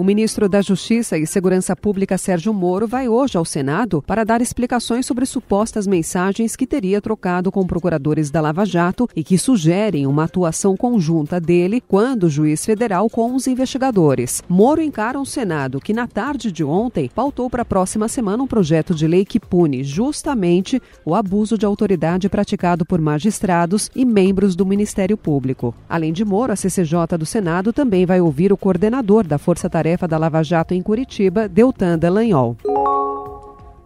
O ministro da Justiça e Segurança Pública, Sérgio Moro, vai hoje ao Senado para dar explicações sobre supostas mensagens que teria trocado com procuradores da Lava Jato e que sugerem uma atuação conjunta dele quando juiz federal com os investigadores. Moro encara um Senado que, na tarde de ontem, pautou para a próxima semana um projeto de lei que pune justamente o abuso de autoridade praticado por magistrados e membros do Ministério Público. Além de Moro, a CCJ do Senado também vai ouvir o coordenador da Força Tarefa Tarefa da Lava Jato em Curitiba, Deltan Dallagnol.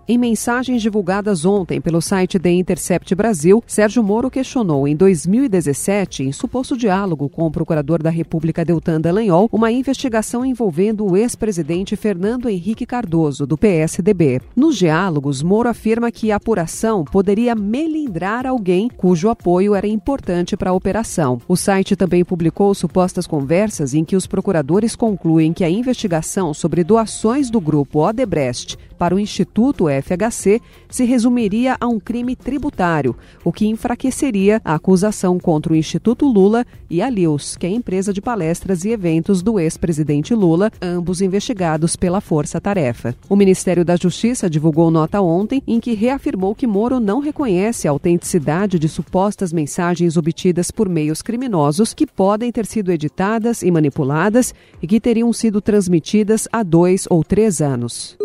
Em mensagens divulgadas ontem pelo site The Intercept Brasil, Sérgio Moro questionou em 2017, em suposto diálogo com o procurador da República Deltan Dallagnol, uma investigação envolvendo o ex-presidente Fernando Henrique Cardoso, do PSDB. Nos diálogos, Moro afirma que a apuração poderia melindrar alguém cujo apoio era importante para a operação. O site também publicou supostas conversas em que os procuradores concluem que a investigação sobre doações do grupo Odebrecht para o Instituto FHC se resumiria a um crime tributário, o que enfraqueceria a acusação contra o Instituto Lula e a Lius, que é a empresa de palestras e eventos do ex-presidente Lula, ambos investigados pela Força Tarefa. O Ministério da Justiça divulgou nota ontem em que reafirmou que Moro não reconhece a autenticidade de supostas mensagens obtidas por meios criminosos que podem ter sido editadas e manipuladas e que teriam sido transmitidas há dois ou três anos.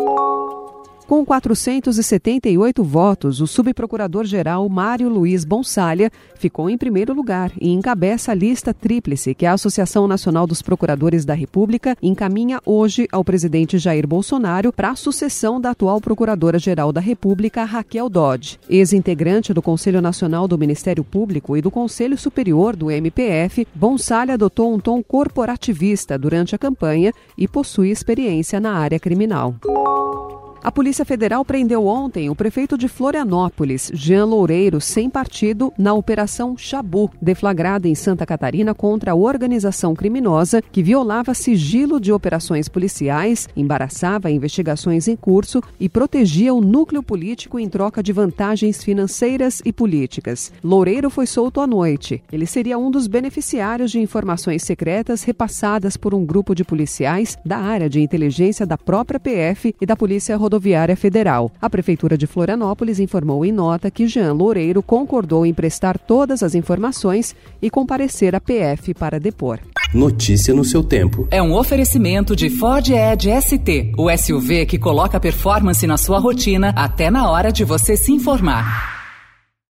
Com 478 votos, o subprocurador-geral Mário Luiz Bonsalha ficou em primeiro lugar e encabeça a lista tríplice que a Associação Nacional dos Procuradores da República encaminha hoje ao presidente Jair Bolsonaro para a sucessão da atual Procuradora-Geral da República, Raquel Dodge. Ex-integrante do Conselho Nacional do Ministério Público e do Conselho Superior do MPF, Bonsalha adotou um tom corporativista durante a campanha e possui experiência na área criminal. A Polícia Federal prendeu ontem o prefeito de Florianópolis, Jean Loureiro, sem partido, na Operação Chabu, deflagrada em Santa Catarina contra a organização criminosa que violava sigilo de operações policiais, embaraçava investigações em curso e protegia o núcleo político em troca de vantagens financeiras e políticas. Loureiro foi solto à noite. Ele seria um dos beneficiários de informações secretas repassadas por um grupo de policiais da área de inteligência da própria PF e da Polícia Rodoviária Rodoviária Federal. A Prefeitura de Florianópolis informou em nota que Jean Loureiro concordou em prestar todas as informações e comparecer à PF para depor. Notícia no seu tempo. É um oferecimento de Ford Edge ST, o SUV que coloca performance na sua rotina até na hora de você se informar.